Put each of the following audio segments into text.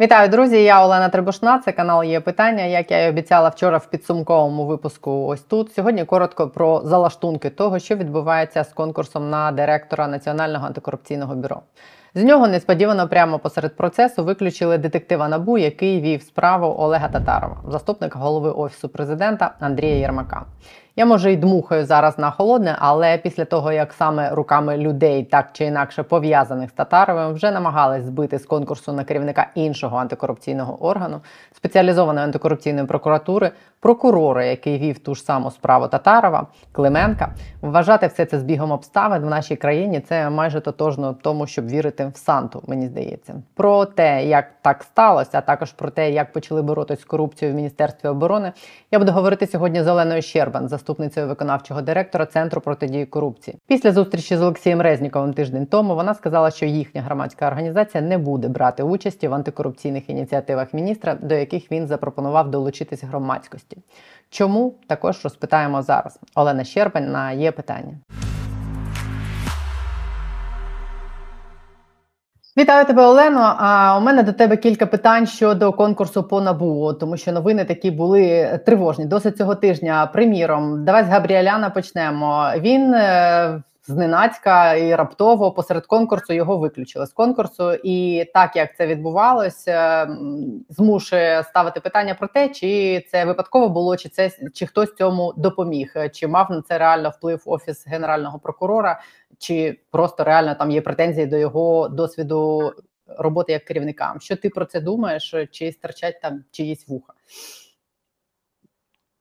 Вітаю, друзі! Я Олена Требушна. Це канал є питання. Як я і обіцяла вчора в підсумковому випуску. Ось тут сьогодні коротко про залаштунки того, що відбувається з конкурсом на директора Національного антикорупційного бюро. З нього несподівано прямо посеред процесу виключили детектива Набу, який вів справу Олега Татарова, заступника голови офісу президента Андрія Єрмака. Я може й дмухаю зараз на холодне, але після того як саме руками людей, так чи інакше пов'язаних з Татаровим, вже намагались збити з конкурсу на керівника іншого антикорупційного органу, спеціалізованої антикорупційної прокуратури, прокурора, який вів ту ж саму справу Татарова, Клименка, вважати все це збігом обставин в нашій країні це майже тотожно тому, щоб вірити в Санту. Мені здається, про те, як так сталося, а також про те, як почали боротись з корупцією в міністерстві оборони, я буду говорити сьогодні з Оленою Щербан, заступницею виконавчого директора Центру протидії корупції. Після зустрічі з Олексієм Резніковим тиждень тому вона сказала, що їхня громадська організація не буде брати участі в антикорупційних ініціативах міністра, до яких він запропонував долучитись громадськості. Чому також розпитаємо зараз? Олена Щербань на є питання. Вітаю тебе, Олено. А у мене до тебе кілька питань щодо конкурсу по набу, тому що новини такі були тривожні. Досить цього тижня. Приміром, давай з Габріеляна почнемо. Він е, зненацька і раптово посеред конкурсу його виключили з конкурсу. І так як це відбувалося, змушує ставити питання про те, чи це випадково було, чи це чи хтось цьому допоміг, чи мав на це реально вплив офіс генерального прокурора, чи просто реально там є претензії до його досвіду роботи як керівника. Що ти про це думаєш? Чи стирчать там чиїсь вуха?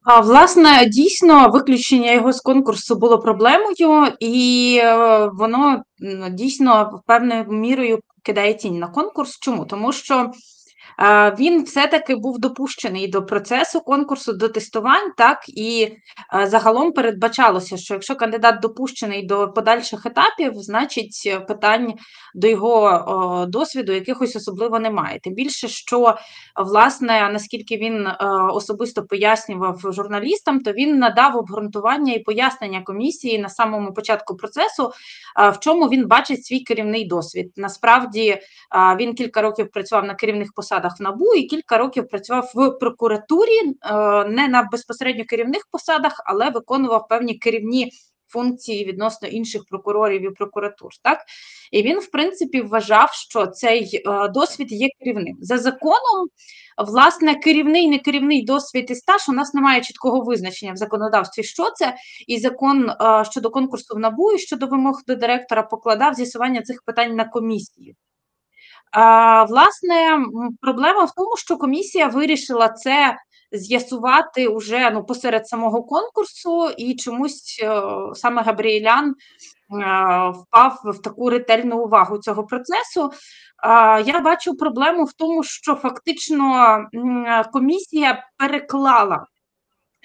А, Власне, дійсно, виключення його з конкурсу було проблемою, і е, воно дійсно певною мірою кидає тінь на конкурс. Чому? Тому що він все-таки був допущений до процесу конкурсу до тестувань, так і загалом передбачалося, що якщо кандидат допущений до подальших етапів, значить питань до його досвіду якихось особливо немає. Тим більше, що власне наскільки він особисто пояснював журналістам, то він надав обґрунтування і пояснення комісії на самому початку процесу, в чому він бачить свій керівний досвід. Насправді він кілька років працював на керівних посадах посадах набу і кілька років працював в прокуратурі, е, не на безпосередньо керівних посадах, але виконував певні керівні. Функції відносно інших прокурорів і прокуратур, так і він, в принципі, вважав, що цей е, досвід є керівним за законом. Власне, керівний не керівний досвід і стаж у нас немає чіткого визначення в законодавстві, що це, і закон е, щодо конкурсу в набу і щодо вимог до директора покладав з'ясування цих питань на комісію. Власне, проблема в тому, що комісія вирішила це з'ясувати уже ну, посеред самого конкурсу, і чомусь е, саме Габріелян е, впав в таку ретельну увагу цього процесу. Я бачу проблему в тому, що фактично комісія переклала.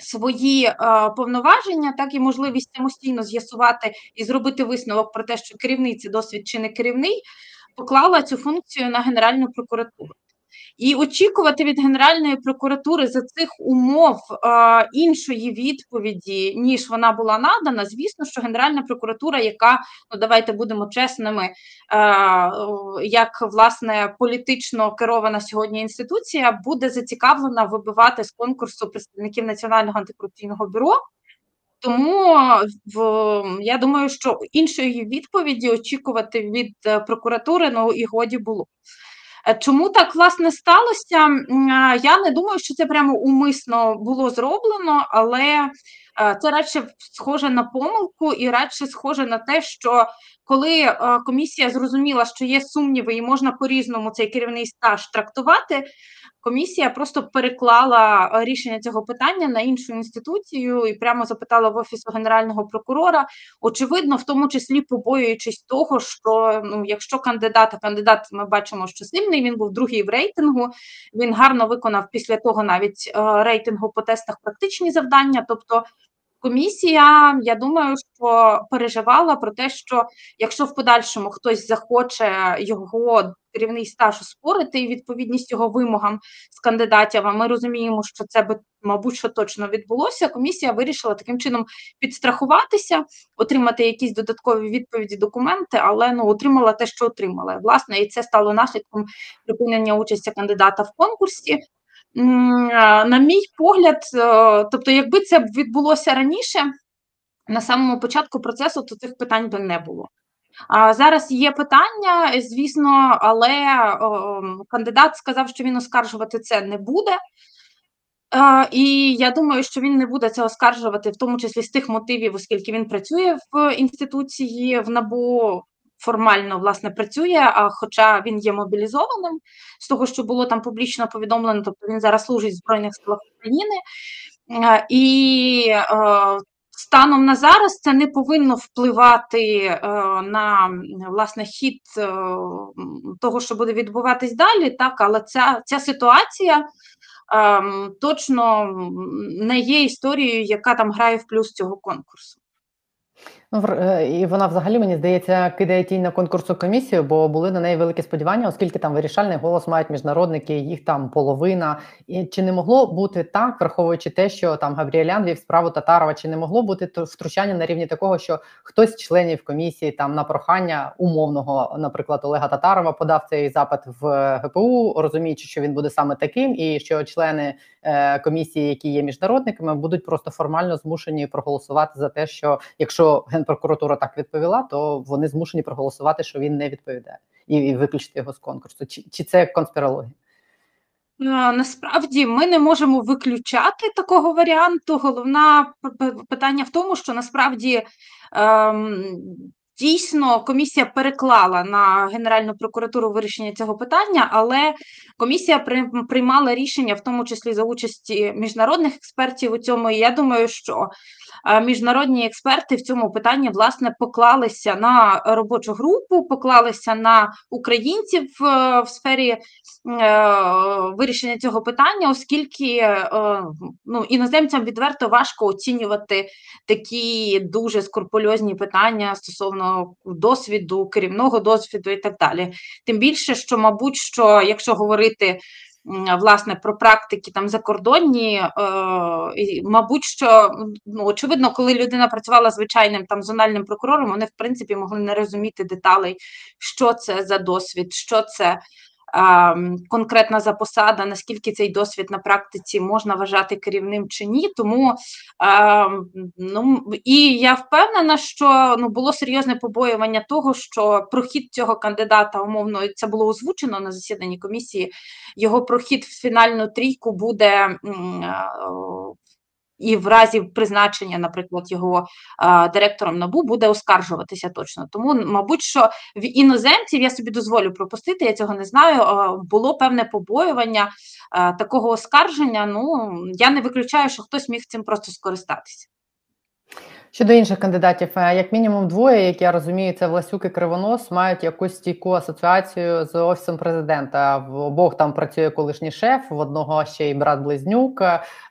Свої е, повноваження, так і можливість самостійно з'ясувати і зробити висновок про те, що керівний досвід чи не керівний, поклала цю функцію на Генеральну прокуратуру. І очікувати від Генеральної прокуратури за цих умов е, іншої відповіді, ніж вона була надана, звісно, що Генеральна прокуратура, яка ну давайте будемо чесними, е, як власне політично керована сьогодні інституція, буде зацікавлена вибивати з конкурсу представників Національного антикорупційного бюро. Тому в я думаю, що іншої відповіді очікувати від е, прокуратури ну і годі було. Е, чому так власне сталося? Я не думаю, що це прямо умисно було зроблено, але е, це радше схоже на помилку, і радше схоже на те, що коли комісія зрозуміла, що є сумніви, і можна по різному цей керівний стаж трактувати, комісія просто переклала е, рішення цього питання на іншу інституцію і прямо запитала в офісу генерального прокурора. Очевидно, в тому числі побоюючись того, що ну, якщо кандидат, а кандидат ми бачимо, що сильний, він був другий в рейтингу. Він гарно виконав після того навіть е, рейтингу по тестах практичні завдання. Тобто комісія, я думаю, що переживала про те, що якщо в подальшому хтось захоче його керівний стаж оспорити і відповідність його вимогам з кандидатів, а ми розуміємо, що це би, мабуть, що точно відбулося. Комісія вирішила таким чином підстрахуватися, отримати якісь додаткові відповіді, документи, але ну отримала те, що отримала. Власне, і це стало наслідком припинення участі кандидата в конкурсі. На мій погляд, е, тобто, якби це відбулося раніше, на самому початку процесу, то цих питань би не було. А зараз є питання, звісно, але кандидат сказав, що він оскаржувати це не буде. Е, і я думаю, що він не буде це оскаржувати, в тому числі з тих мотивів, оскільки він працює в інституції в НАБУ. Формально власне працює, а хоча він є мобілізованим з того, що було там публічно повідомлено, тобто він зараз служить в Збройних силах України, е, і е, станом на зараз це не повинно впливати е, на власне хід е, того, що буде відбуватись далі, так але ця, ця ситуація. Ем, точно не є історією, яка там грає в плюс цього конкурсу. Ну, е, і вона взагалі мені здається кидає тінь на конкурсу комісію, бо були на неї великі сподівання, оскільки там вирішальний голос мають міжнародники, їх там половина. І чи не могло бути так, враховуючи те, що там Габріелян вів справу Татарова, чи не могло бути втручання на рівні такого, що хтось з членів комісії там на прохання умовного, наприклад, Олега Татарова подав цей запит в ГПУ, розуміючи, що він буде саме таким, і що члени е, комісії, які є міжнародниками, будуть просто формально змушені проголосувати за те, що якщо генпрокуратура так відповіла, то вони змушені проголосувати, що він не відповідає, і, і виключити його з конкурсу. Чи, Чи це конспірологія? Насправді ми не можемо виключати такого варіанту. Головне питання в тому, що насправді ем, Дійсно, комісія переклала на Генеральну прокуратуру вирішення цього питання, але комісія приймала рішення, в тому числі за участі міжнародних експертів у цьому. І я думаю, що е, міжнародні експерти в цьому питанні власне поклалися на робочу групу, поклалися на українців е, в сфері е, вирішення цього питання, оскільки ну, іноземцям відверто важко оцінювати такі дуже скрупульозні питання стосовно досвіду, керівного досвіду і так далі. Тим більше, що, мабуть, що якщо говорити. Власне, про практики там закордонні, е, мабуть, що ну очевидно, коли людина працювала звичайним там зональним прокурором, вони в принципі могли не розуміти деталей, що це за досвід, що це конкретна за посада, наскільки цей досвід на практиці можна вважати керівним чи ні. Тому ну і я впевнена, що ну було серйозне побоювання того, що прохід цього кандидата умовно це було озвучено на засіданні комісії. Його прохід в фінальну трійку буде і в разі призначення, наприклад, його а, директором набу буде оскаржуватися точно. Тому, мабуть, що в іноземців я собі дозволю пропустити, я цього не знаю. А, було певне побоювання а, такого оскарження. Ну я не виключаю, що хтось міг цим просто скористатися. Щодо інших кандидатів, е, як мінімум, двоє, як я розумію, це Власюк і Кривонос мають якусь стійку асоціацію з офісом президента. В обох там працює колишній шеф, в одного ще й брат близнюк.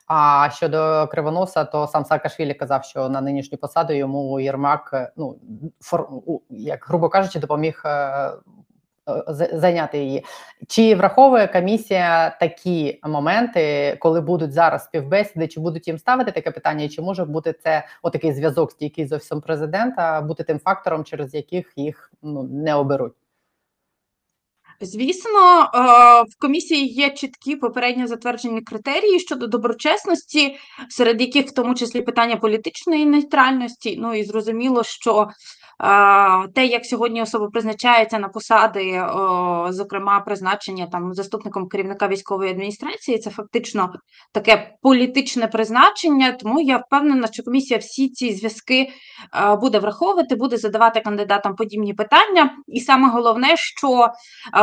А щодо Кривоноса, то сам Саакашвілі казав, що на нинішню посаду йому Єрмак, ну фор, як грубо кажучи, допоміг е, зайняти її. Чи враховує комісія такі моменти, коли будуть зараз співбесіди, чи будуть їм ставити таке питання, чи може бути це отакий зв'язок стійкий з офісом президента, бути тим фактором, через яких їх ну не оберуть? Звісно, е, в комісії є чіткі попередньо затверджені критерії щодо доброчесності, серед яких в тому числі питання політичної нейтральності. Ну і зрозуміло, що те, як сьогодні особа призначається на посади, зокрема призначення там заступником керівника військової адміністрації, це фактично таке політичне призначення. Тому я впевнена, що комісія всі ці зв'язки буде враховувати, буде задавати кандидатам подібні питання. І саме головне, що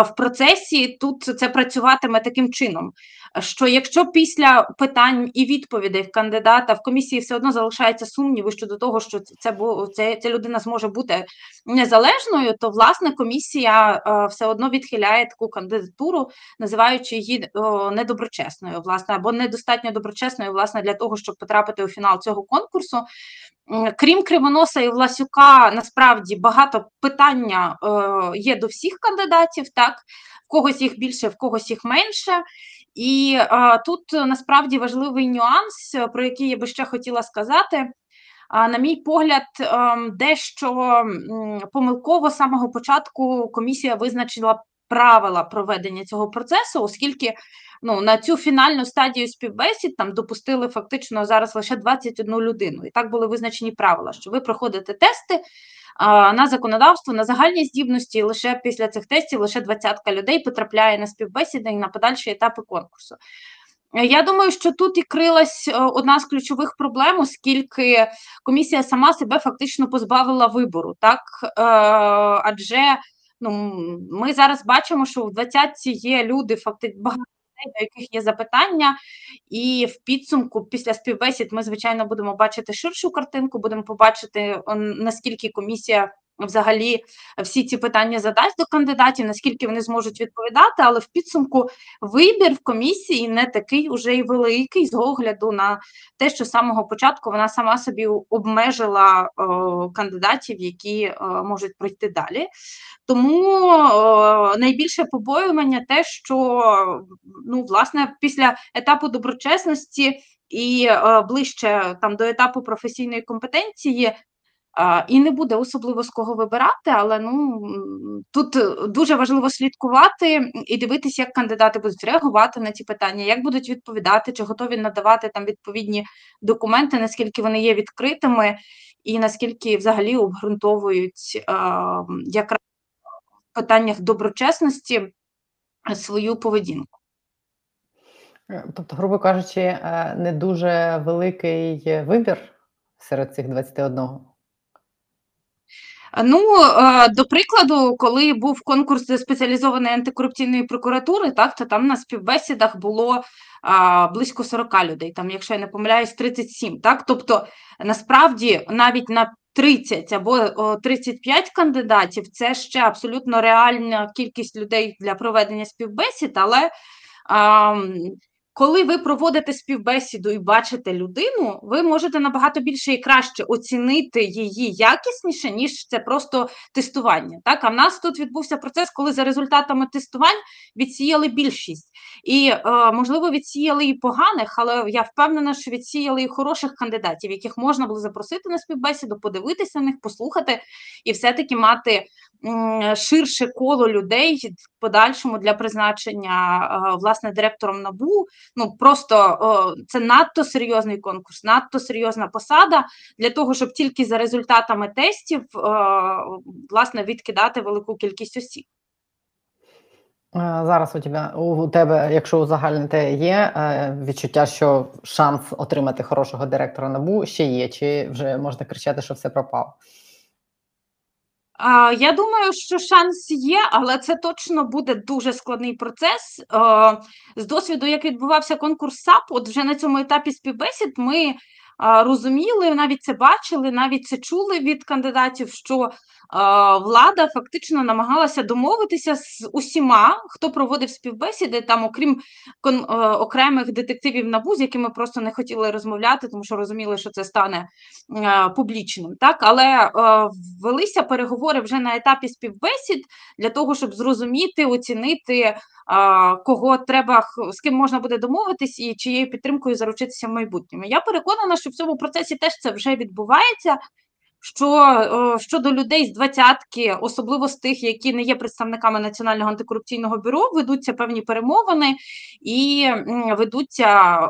в процесі тут це працюватиме таким чином. Що якщо після питань і відповідей в кандидата в комісії все одно залишається сумніви щодо того, що це це, ця людина зможе бути незалежною, то власне комісія е, все одно відхиляє таку кандидатуру, називаючи її недоброчесною, власне, або недостатньо доброчесною, власне, для того, щоб потрапити у фінал цього конкурсу. Крім Кривоноса і Власюка, насправді багато питання е, є до всіх кандидатів, так в когось їх більше, в когось їх менше. І а, тут насправді важливий нюанс, е, про який я би ще хотіла сказати. А, На мій погляд, ем, дещо помилково з самого початку комісія визначила правила проведення цього процесу, оскільки ну, на цю фінальну стадію співбесід там допустили фактично зараз лише 21 людину. І так були визначені правила, що ви проходите тести на законодавство, на загальні здібності, лише після цих тестів лише двадцятка людей потрапляє на співбесіди і на подальші етапи конкурсу. Я думаю, що тут і крилась е, одна з ключових проблем, оскільки комісія сама себе фактично позбавила вибору, так е, адже ну, ми зараз бачимо, що в двадцятці є люди, фактично багато до яких є запитання, і в підсумку після співбесід ми, звичайно, будемо бачити ширшу картинку, будемо побачити, наскільки комісія взагалі всі ці питання задасть до кандидатів, наскільки вони зможуть відповідати, але в підсумку вибір в комісії не такий уже й великий з огляду на те, що з самого початку вона сама собі обмежила о, кандидатів, які о, можуть пройти далі. Тому о, найбільше побоювання те, що ну, власне, після етапу доброчесності і е, ближче там до етапу професійної компетенції. І не буде особливо з кого вибирати, але ну тут е, дуже важливо слідкувати і дивитися, як кандидати будуть реагувати на ці питання, як будуть відповідати, чи готові надавати там відповідні документи, наскільки вони є відкритими, і наскільки взагалі обґрунтовують а, якраз в питаннях доброчесності свою поведінку. Е, Тобто, грубо кажучи, е, не дуже великий е, вибір серед цих 21. Ну, е, до прикладу, коли був конкурс спеціалізованої антикорупційної прокуратури, так, то там на співбесідах було близько 40 людей, там, якщо я не помиляюсь, 37. Так? Тобто, насправді, навіть на 30 або о, 35 кандидатів це ще абсолютно реальна кількість людей для проведення співбесід, але коли ви проводите співбесіду і бачите людину, ви можете набагато більше і краще оцінити її якісніше, ніж це просто тестування. Так, а в нас тут відбувся процес, коли за результатами тестувань відсіяли більшість. І, е, можливо, відсіяли і поганих, але я впевнена, що відсіяли і хороших кандидатів, яких можна було запросити на співбесіду, подивитися на них, послухати і все-таки мати ширше коло людей в подальшому для призначення е, власне директором набу. Ну просто о, це надто серйозний конкурс, надто серйозна посада для того, щоб тільки за результатами тестів е, власне відкидати велику кількість осіб. Е, Зараз у тебе, у тебе, якщо узагальнити, є е, відчуття, що шанс отримати хорошого директора НАБУ ще є, чи вже можна кричати, що все пропало? Я думаю, що шанс є, але це точно буде дуже складний процес. Е, З досвіду, як відбувався конкурс САП, от вже на цьому етапі співбесід ми розуміли, навіть це бачили, навіть це чули від кандидатів, що влада фактично намагалася домовитися з усіма, хто проводив співбесіди, там, окрім е, окремих детективів НАБУ, з якими просто не хотіли розмовляти, тому що розуміли, що це стане е, публічним. Так, але е, велися переговори вже на етапі співбесід для того, щоб зрозуміти, оцінити. Кого треба, з ким можна буде домовитись і чиєю підтримкою заручитися в майбутньому. Я переконана, що в цьому процесі теж це вже відбувається. Що е, щодо людей з двадцятки, особливо з тих, які не є представниками Національного антикорупційного бюро, ведуться певні перемовини і ведуться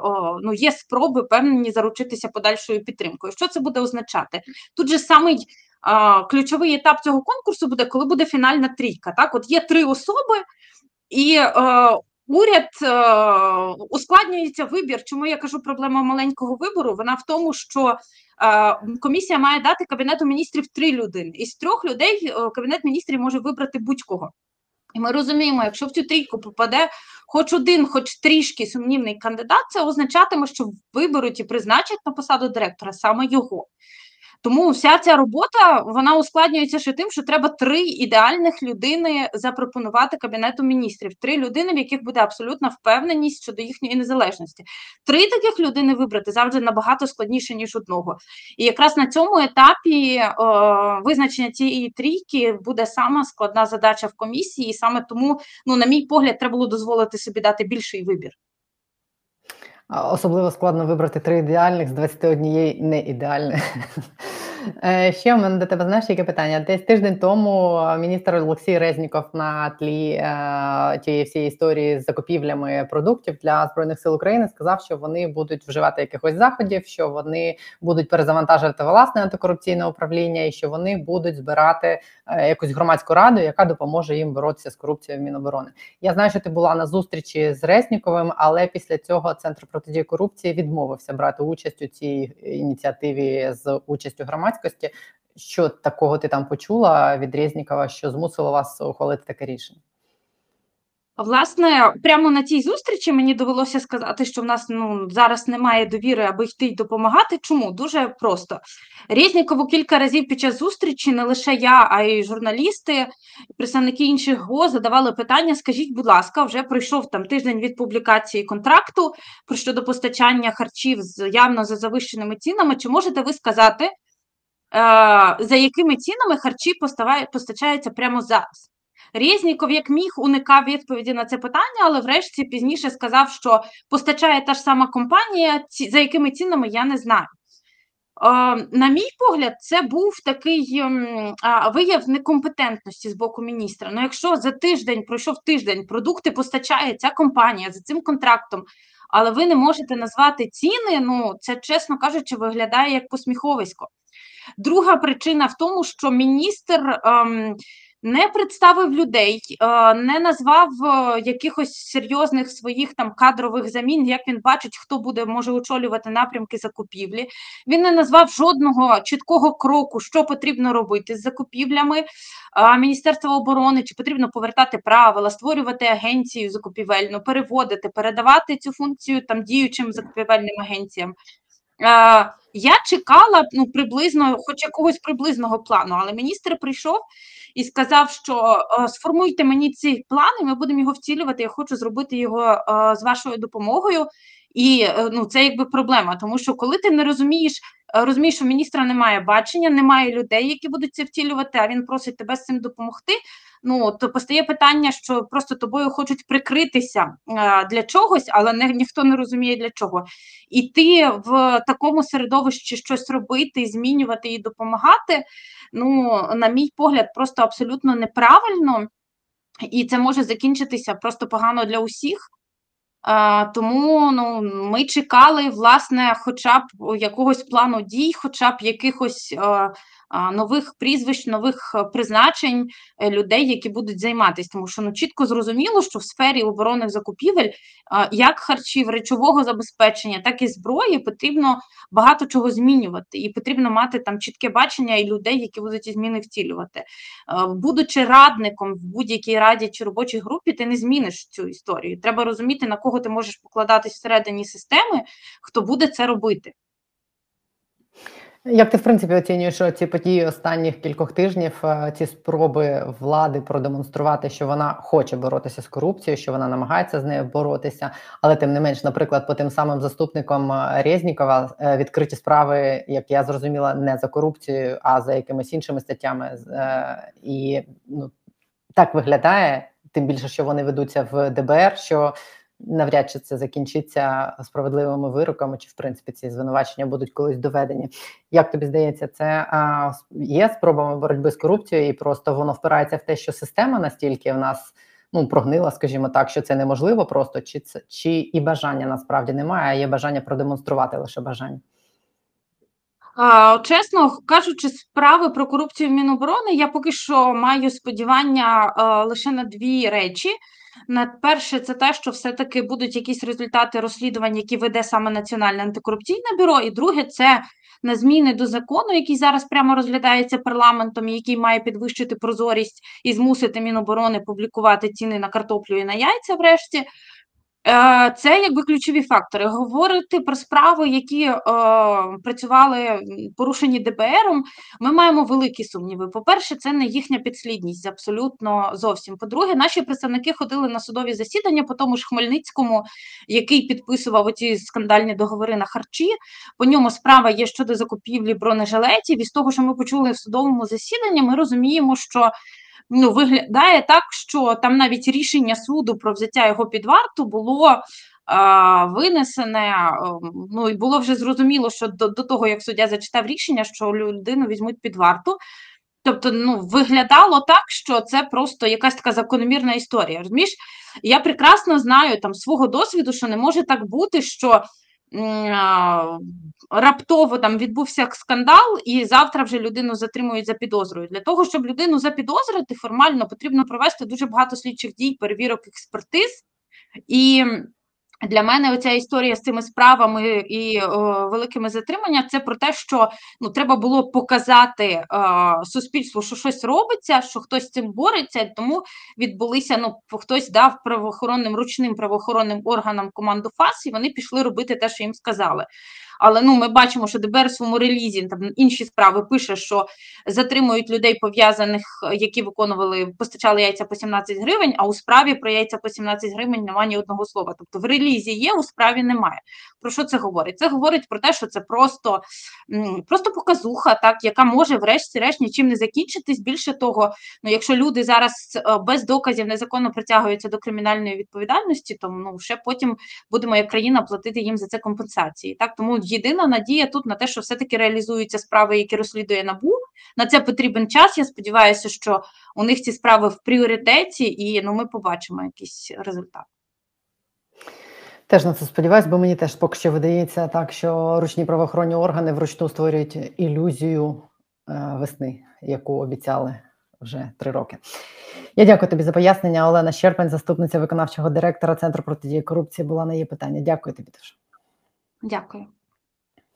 ну є спроби певні заручитися подальшою підтримкою. Що це буде означати? Тут же самий ключовий етап цього конкурсу буде, коли буде фінальна трійка. Так, от є три особи, і е, уряд е, ускладнюється вибір. Чому я кажу проблема маленького вибору? Вона в тому, що е, комісія має дати кабінету міністрів три людини. Із трьох людей е, кабінет міністрів може вибрати будь-кого. І ми розуміємо, якщо в цю трійку попаде хоч один, хоч трішки сумнівний кандидат, це означатиме, що виберуть і призначать на посаду директора саме його. Тому вся ця робота вона ускладнюється ще тим, що треба три ідеальних людини запропонувати кабінету міністрів. Три людини, в яких буде абсолютна впевненість щодо їхньої незалежності. Три таких людини вибрати завжди набагато складніше ніж одного. І якраз на цьому етапі о, визначення цієї трійки буде сама складна задача в комісії, і саме тому, ну на мій погляд, треба було дозволити собі дати більший вибір. Особливо складно вибрати три ідеальних з 21 не ідеальних. Е, ще у мене до тебе знаєш, яке питання? Десь тиждень тому міністр Олексій Резніков на тлі е, тієї всієї історії з закупівлями продуктів для збройних сил України сказав, що вони будуть вживати якихось заходів, що вони будуть перезавантажувати власне антикорупційне управління, і що вони будуть збирати е, якусь громадську раду, яка допоможе їм боротися з корупцією в Міноборони. Я знаю, що ти була на зустрічі з Резніковим, але після цього центр протидії корупції відмовився брати участь у цій ініціативі з участю громадськості громадськості. Що такого ти там почула від Резнікова, що змусило вас ухвалити таке рішення? Власне, прямо на цій зустрічі мені довелося сказати, що в нас ну зараз немає довіри, аби йти й допомагати. Чому дуже просто Резнікову кілька разів під час зустрічі не лише я, а й журналісти, представники інших ГО задавали питання: скажіть, будь ласка, вже пройшов там тиждень від публікації контракту про щодо постачання харчів з явно за завищеними цінами. Чи можете ви сказати? Е, за якими цінами харчі постачаються прямо зараз. Резніков, як міг, уникав відповіді на це питання, але врешті пізніше сказав, що постачає та ж сама компанія, за якими цінами я не знаю. Е, на мій погляд, це був такий ем, вияв некомпетентності з боку міністра. Ну, якщо за тиждень пройшов тиждень, продукти постачає ця компанія за цим контрактом, але ви не можете назвати ціни, ну це, чесно кажучи, виглядає як посміховисько. Друга причина в тому, що міністр ем, не представив людей, е, не назвав е, якихось серйозних своїх там кадрових замін, як він бачить, хто буде може очолювати напрямки закупівлі. Він не назвав жодного чіткого кроку, що потрібно робити з закупівлями е, Міністерства оборони, чи потрібно повертати правила, створювати агенцію закупівельну, переводити, передавати цю функцію там діючим закупівельним агенціям. Я чекала ну, приблизно, хоч якогось приблизного плану, але міністр прийшов і сказав, що сформуйте мені ці плани, ми будемо його втілювати. Я хочу зробити його з вашою допомогою. І е, ну, це якби проблема, тому що коли ти не розумієш, е, розумієш, що міністра немає бачення, немає людей, які будуть це втілювати, а він просить тебе з цим допомогти. Ну то постає питання, що просто тобою хочуть прикритися е, для чогось, але не ніхто не розуміє для чого. І ти в такому середовищі щось робити, змінювати і допомагати. Ну, на мій погляд, просто абсолютно неправильно, і це може закінчитися просто погано для усіх. Тому ну, ми чекали, власне, хоча б якогось плану дій, хоча б якихось нових прізвищ, нових е, призначень е, людей, які будуть займатися. Тому що ну чітко зрозуміло, що в сфері оборонних закупівель як харчів, речового забезпечення, так і зброї потрібно багато чого змінювати, і потрібно мати там чітке бачення і людей, які будуть ці зміни втілювати. Будучи радником в будь-якій раді чи робочій групі, ти не зміниш цю історію. Треба розуміти, на кого ти можеш покладатись всередині системи, хто буде це робити. Як ти в принципі оцінюєш ці події останніх кількох тижнів, е, ці спроби влади продемонструвати, що вона хоче боротися з корупцією, що вона намагається з нею боротися, але тим не менш, наприклад, по тим самим заступником е, Резнікова е, відкриті справи, як я зрозуміла, не за корупцією, а за якимись іншими статтями. І ну так виглядає, тим більше, що вони ведуться в ДБР. що навряд чи це закінчиться справедливими вироками, чи в принципі ці звинувачення будуть колись доведені. Як тобі здається, це а, є спробами боротьби з корупцією, і просто воно впирається в те, що система настільки в нас ну прогнила, скажімо так, що це неможливо, просто чи це чи і бажання насправді немає, а є бажання продемонструвати лише бажання. Чесно кажучи, справи про корупцію в Міноборони я поки що маю сподівання лише на дві речі. На перше, це те, що все-таки будуть якісь результати розслідувань, які веде саме Національне антикорупційне бюро. І друге, це на зміни до закону, який зараз прямо розглядається парламентом, який має підвищити прозорість і змусити Міноборони публікувати ціни на картоплю і на яйця. Врешті Це якби ключові фактори. Говорити про справи, які е, працювали порушені ДБРом, ми маємо великі сумніви. По-перше, це не їхня підслідність, абсолютно зовсім. По-друге, наші представники ходили на судові засідання по тому ж Хмельницькому, який підписував оці скандальні договори на харчі. По ньому справа є щодо закупівлі бронежилетів. І з того, що ми почули в судовому засіданні, ми розуміємо, що ну, виглядає так, що там навіть рішення суду про взяття його під варту було винесене. Ну і було вже зрозуміло, що до, до того, як суддя зачитав рішення, що людину візьмуть під варту. Тобто, ну, виглядало так, що це просто якась така закономірна історія. Розумієш? Я прекрасно знаю там свого досвіду, що не може так бути, що раптово там відбувся скандал, і завтра вже людину затримують за підозрою. Для того, щоб людину запідозрити, формально потрібно провести дуже багато слідчих дій, перевірок, експертиз. І для мене оця історія з цими справами і о, великими затриманнями це про те, що ну треба було показати е, суспільству, що щось робиться, що хтось з цим бореться. Тому відбулися. Ну хтось дав правоохоронним ручним правоохоронним органам команду ФАС, і вони пішли робити те, що їм сказали. Але ну ми бачимо, що ДБР в своєму релізі там інші справи пише, що затримують людей пов'язаних, які виконували, постачали яйця по 17 гривень. А у справі про яйця по 17 гривень немає ні одного слова. Тобто в релізі є, у справі немає. Про що це говорить? Це говорить про те, що це просто, просто показуха, так яка може, врешті-решт, нічим не закінчитись. Більше того, ну якщо люди зараз е, без доказів незаконно притягуються до кримінальної відповідальності, то ну ще потім будемо як країна платити їм за це компенсації. Так тому єдина надія тут на те, що все-таки реалізуються справи, які розслідує набу. На це потрібен час. Я сподіваюся, що у них ці справи в пріоритеті, і ну ми побачимо якийсь результат. Теж на це сподіваюсь, бо мені теж поки що видається так, що ручні правоохоронні органи вручну створюють ілюзію е, весни, яку обіцяли вже три роки. Я дякую тобі за пояснення. Олена Щерпань, заступниця виконавчого директора Центру протидії корупції, була на її питання. Дякую тобі дуже. Дякую.